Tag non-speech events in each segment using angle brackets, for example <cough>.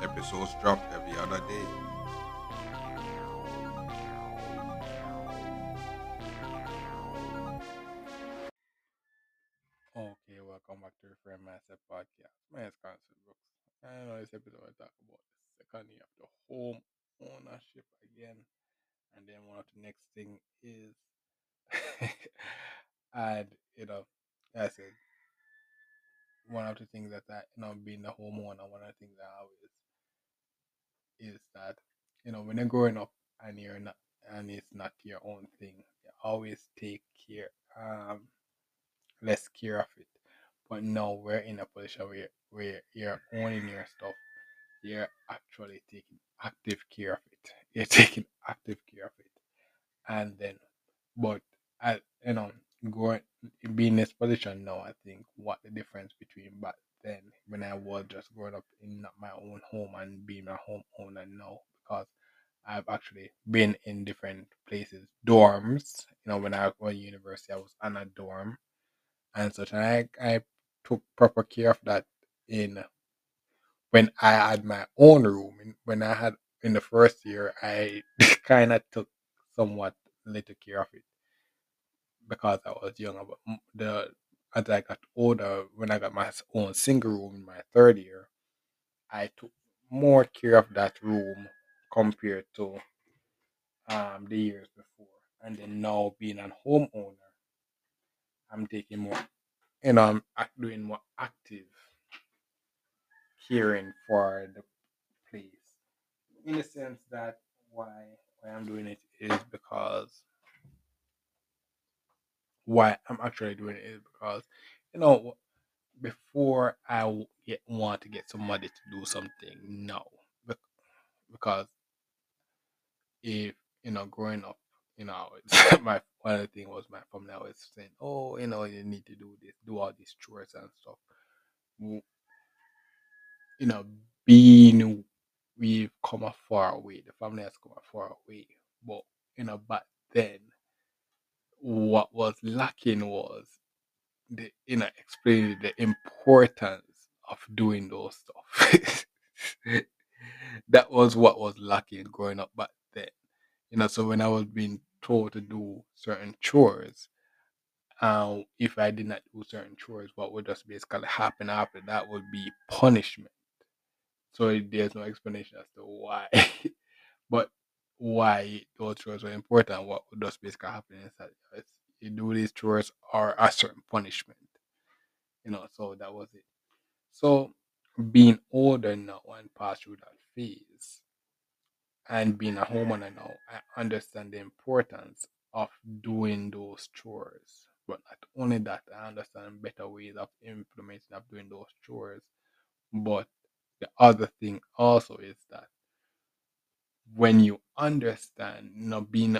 Episodes drop every other day. Okay, welcome back to Reframe Mindset Podcast. My name is Carson Brooks. I know this episode I talk about the second year of the home ownership again. And then one of the next thing is and you know, I said one of the things that I you know being the homeowner, one of the things that I always is that, you know, when you're growing up and you're not and it's not your own thing, you always take care um less care of it. But now we're in a position where where you're owning your stuff, you're actually taking active care of it. <laughs> You're taking active care of it. And then but I you know, going being in this position now, I think what the difference between back then when I was just growing up in my own home and being my homeowner now because I've actually been in different places, dorms. You know, when I was at university, I was on a dorm and such, and I I took proper care of that in when I had my own room. When I had in the first year, I <laughs> kind of took somewhat little care of it because I was younger. But the as I got older, when I got my own single room in my third year, I took more care of that room compared to um the years before. And then now being a homeowner, I'm taking more, you know, I'm doing more active caring for the place. In the sense that why why I'm doing it is because why I'm actually doing it is because you know before I get want to get somebody to do something no. Because if you know growing up you know <laughs> my one of the thing was my family always saying oh you know you need to do this do all these chores and stuff. You know being we've come a far way the family has come a far way but you know back then what was lacking was the you know explaining the importance of doing those stuff. <laughs> That was what was lacking growing up back then. You know so when i was being told to do certain chores uh, if i did not do certain chores what would just basically happen after that would be punishment. So there's no explanation as to why. <laughs> But why those chores were important what just basically happen is that you do these chores are a certain punishment you know so that was it so being older now and past through that phase and being a homeowner now, I understand the importance of doing those chores. But not only that, I understand better ways of implementing of doing those chores. But the other thing also is that when you understand, know, being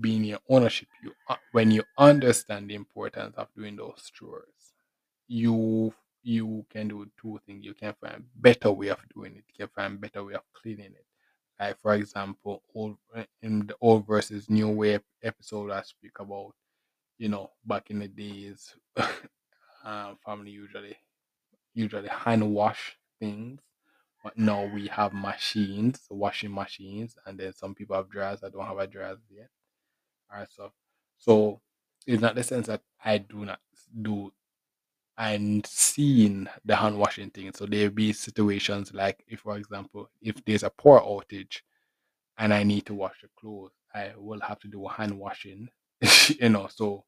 being your ownership, you uh, when you understand the importance of doing those chores, you you can do two things. You can find better way of doing it. You can find better way of cleaning it. Like for example, old in the old versus new way episode I speak about, you know, back in the days, um, <laughs> family usually usually hand wash things, now we have machines, washing machines, and then some people have dryers. I don't have a dryer yet. Alright, so so it's not the sense that I do not do and seeing the hand washing thing. So there'll be situations like if for example, if there's a power outage and I need to wash the clothes, I will have to do hand washing. <laughs> you know, so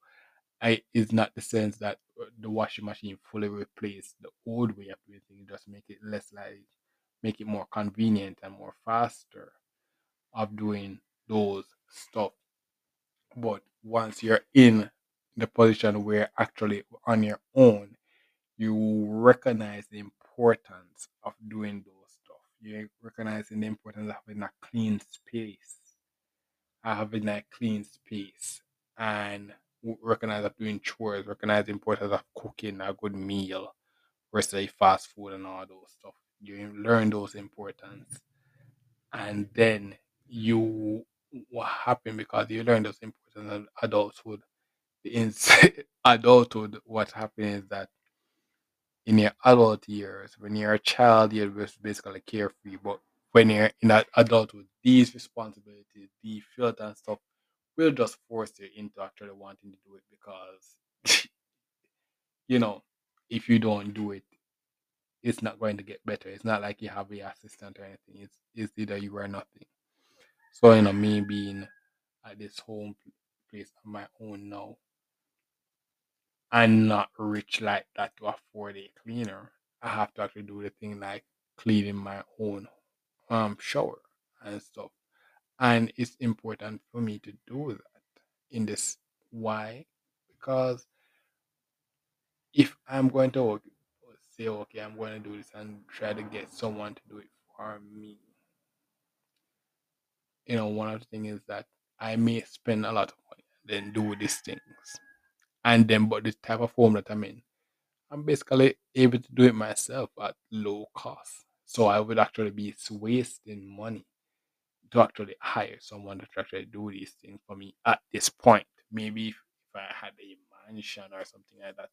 I it's not the sense that uh, the washing machine fully replace the old way of doing things, just make it less like make it more convenient and more faster of doing those stuff. But once you're in the position where actually on your own, you recognize the importance of doing those stuff. you're recognizing the importance of having a clean space, having a clean space, and recognize that doing chores, recognize the importance of cooking a good meal versus fast food and all those stuff. You learn those importance, and then you what happened because you learn those importance of adulthood. Ins- <laughs> adulthood, what happens is that in your adult years, when you're a child, you're basically carefree. But when you're in adulthood, these responsibilities, the filter and stuff will just force you into actually wanting to do it because <laughs> you know, if you don't do it, it's not going to get better. It's not like you have a assistant or anything. It's it's either you or nothing. So you know, me being at this home place on my own now, I'm not rich like that to afford a cleaner. I have to actually do the thing like cleaning my own um shower and stuff. And it's important for me to do that in this. Why? Because if I'm going to work, say, okay, I'm going to do this and try to get someone to do it for me, you know, one of the things is that I may spend a lot of money and then do these things. And then, but the type of home that I'm in, I'm basically able to do it myself at low cost. So I would actually be wasting money to actually hire someone to actually do these things for me at this point. Maybe if, if I had a mansion or something like that,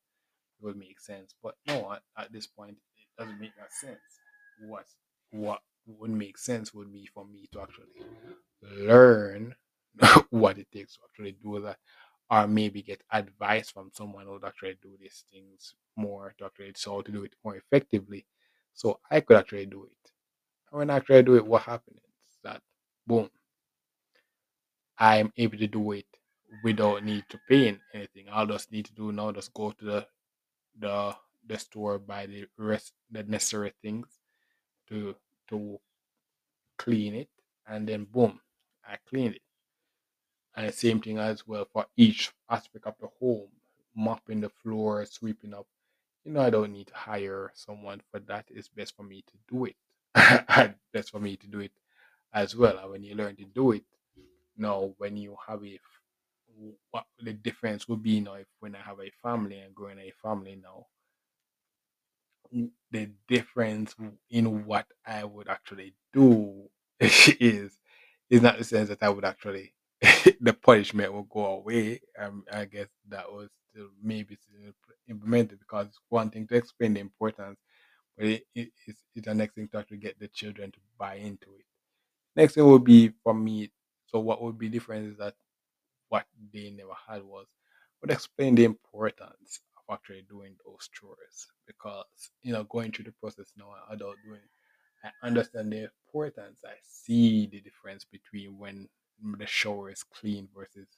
it would make sense. But no, at, at this point, it doesn't make that sense. What what would make sense would be for me to actually learn <laughs> what it takes to actually do that, or maybe get advice from someone who would actually do these things more to actually so to do it more effectively, so I could actually do it. And when I actually do it, what happens is that boom, I'm able to do it without need to pay anything. All I just need to do now just go to the the the store buy the rest the necessary things to to clean it. And then boom i clean it. And the same thing as well for each aspect of the home mopping the floor sweeping up. You know i don't need to hire someone for that. It's best for me to do it. <laughs> Best for me to do it as well. And when you learn to do it now when you have a what the difference would be now if when i have a family and growing a family now the difference in what I would actually do <laughs> is is not the sense that I would actually <laughs> the punishment will go away. Um, I guess that was still maybe implemented because one thing to explain the importance, but it, it, it's, it's the next thing to actually get the children to buy into it. Next thing would be for me. So what would be different is that what they never had was would explain the importance of actually doing those chores because you know going through the process now an adult doing I understand the importance. I see the difference between when the shower is clean versus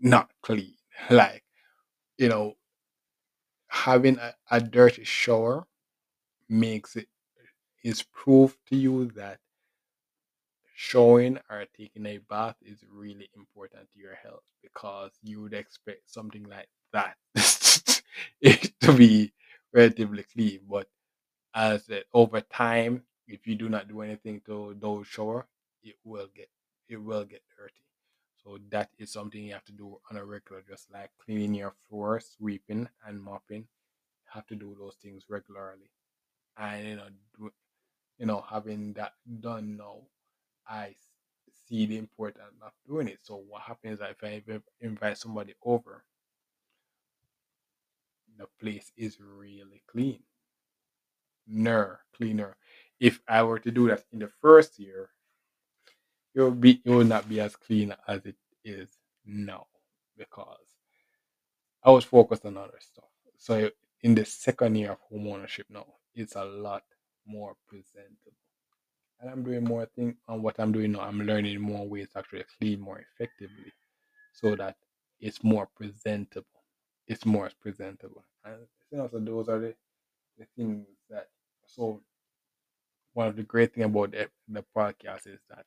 not clean. <laughs> Like, you know, having a, a dirty shower makes it is proof to you that showering or taking a bath is really important to your health because you would expect something like that <laughs> it to be relatively clean. But as uh, over time, if you do not do anything to those shower, it will get it will get dirty. So that is something you have to do on a regular, just like cleaning your floor, sweeping and mopping. You have to do those things regularly. And you know, do, you know, having that done now, I see the importance of doing it. So what happens if I invite somebody over, the place is really clean, ner cleaner. If I were to do that in the first year, it will be it will not be as clean as it is now because I was focused on other stuff. So in the second year of home ownership now, it's a lot more presentable. And I'm doing more things on what I'm doing now. I'm learning more ways to actually clean more effectively so that it's more presentable. It's more presentable. And you know, so those are the, the things that so one of the great thing about the, the podcast is that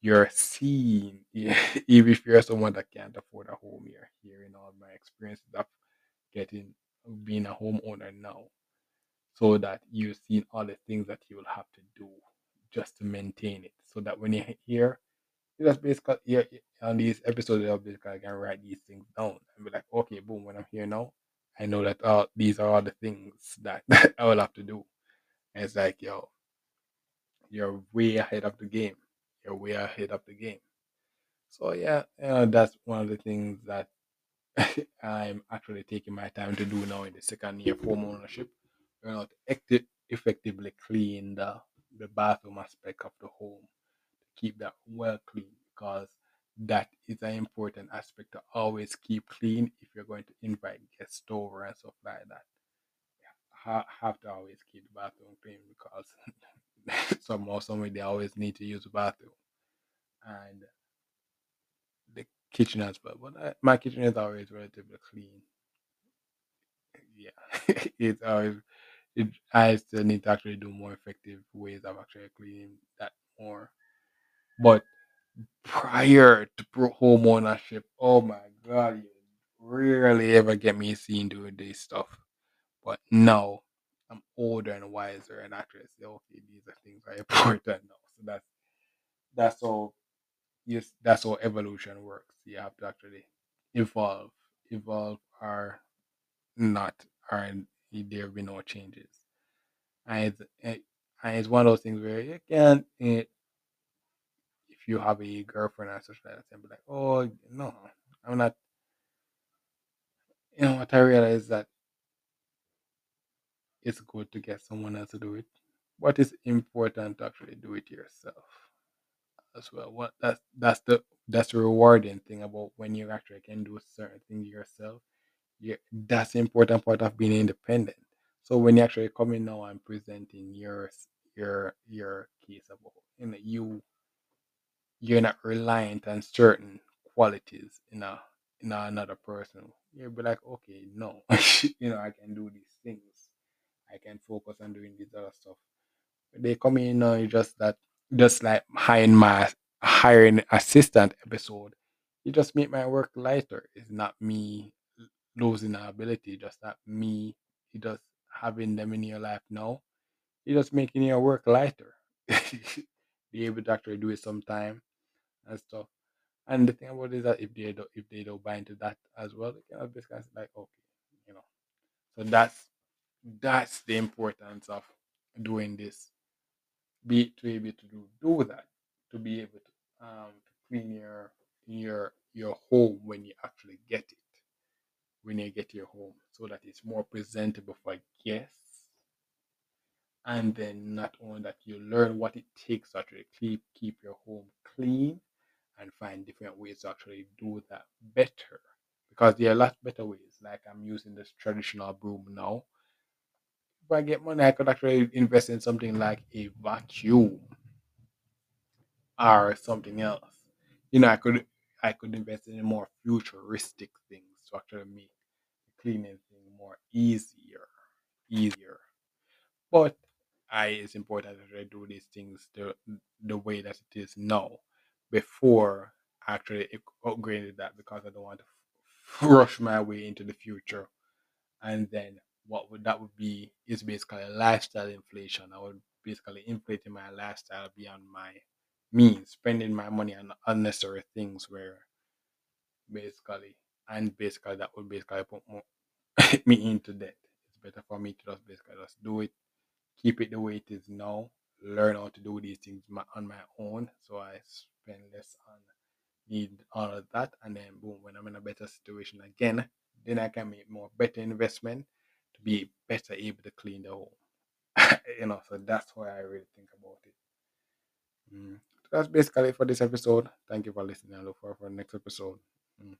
you're seeing <laughs> even if you're someone that can't afford a home you're hearing all my experiences of getting being a homeowner now so that you've seen all the things that you will have to do just to maintain it, so that when you hear, you just basically on these episodes, you basically I can write these things down and be like, okay, boom, when I'm here now, I know that uh, these are all the things that, <laughs> that I will have to do. And it's like, yo, you're way ahead of the game. You're way ahead of the game. So yeah, you know, that's one of the things that <laughs> I'm actually taking my time to do now in the second year home ownership. You know, to effectively clean the the bathroom aspect of the home, to keep that well clean because that is an important aspect to always keep clean if you're going to invite guests over and stuff like that. Ha- have to always keep the bathroom clean because <laughs> somehow, somewhere they always need to use the bathroom and the kitchen as well. But I, my kitchen is always relatively clean. Yeah, <laughs> it's always. It, I still need to actually do more effective ways of actually cleaning that more. But prior to home ownership, oh my god, you rarely ever get me seen doing this stuff. But now I'm older and wiser and actually say, okay, these are things are <laughs> important now. So that's that's all yes, that's how evolution works. You have to actually evolve, evolve or not, or there be no changes. And it's, and it's one of those things where you can't, eh, if you have a girlfriend or such like that, and be like, oh no, I'm not. You know what I realize that it's good to get someone else to do it, but it's important to actually do it yourself as well. What that's that's the that's the rewarding thing about when you actually can do certain things yourself. Yeah, that's the important part of being independent. So when you actually come in now and presenting your your your case about you know you you're not reliant on certain qualities in a in a, another person. You'll be like, okay, no, <laughs> you know, I can do these things. I can focus on doing this other stuff. They come in now, you just that just like hiring my hiring assistant episode. You just make my work lighter. It's not me losing an ability, just that me you just having them in your life now. You're just making your work lighter. <laughs> Be able to actually do it sometime and stuff. And the thing about it is that if they don't if they don't buy into that as well, they can basically say like okay, you know. So that's that's the importance of doing this. Be to be able to do, do that, to be able to um to clean your your your home when you actually get it, when you get your home, so that it's more presentable for guests. And then not only that you learn what it takes to actually keep keep your home clean and find different ways to actually do that better. Because there are lots better ways. Like I'm using this traditional broom now. If I get money, I could actually invest in something like a vacuum or something else. You know, I could I could invest in more futuristic things to actually make cleaning thing more easier. Easier. But I it's important that I do these things the the way that it is now before actually upgrading that because I don't want to rush my way into the future and then what would that would be is basically a lifestyle inflation. I would basically inflating my lifestyle beyond my means, spending my money on unnecessary things where basically and basically that would basically put more, <laughs> me into debt. It's better for me to just basically just do it keep it the way it is now, learn how to do these things my, on my own. So I spend less on need all of that, and then boom, when I'm in a better situation again, then I can make more better investment to be better able to clean the home. <laughs> you know, so that's why I really think about it. Mm. So that's basically it for this episode. Thank you for listening. I look forward for the next episode. Mhm.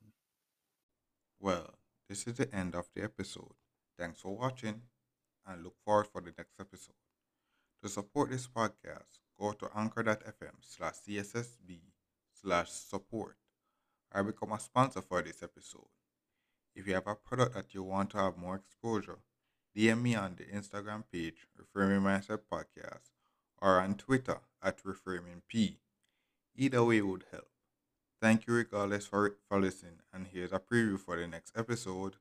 Well, this is the end of the episode. Thanks for watching and look forward for the next episode. To support this podcast, go to anchor.fm slash CSSB slash support or become a sponsor for this episode. If you have a product that you want to have more exposure, DM me on the Instagram page, Reframing Mindset Podcast, or on Twitter at ReframingP. Either way would help. Thank you regardless for, for listening, and here's a preview for the next episode.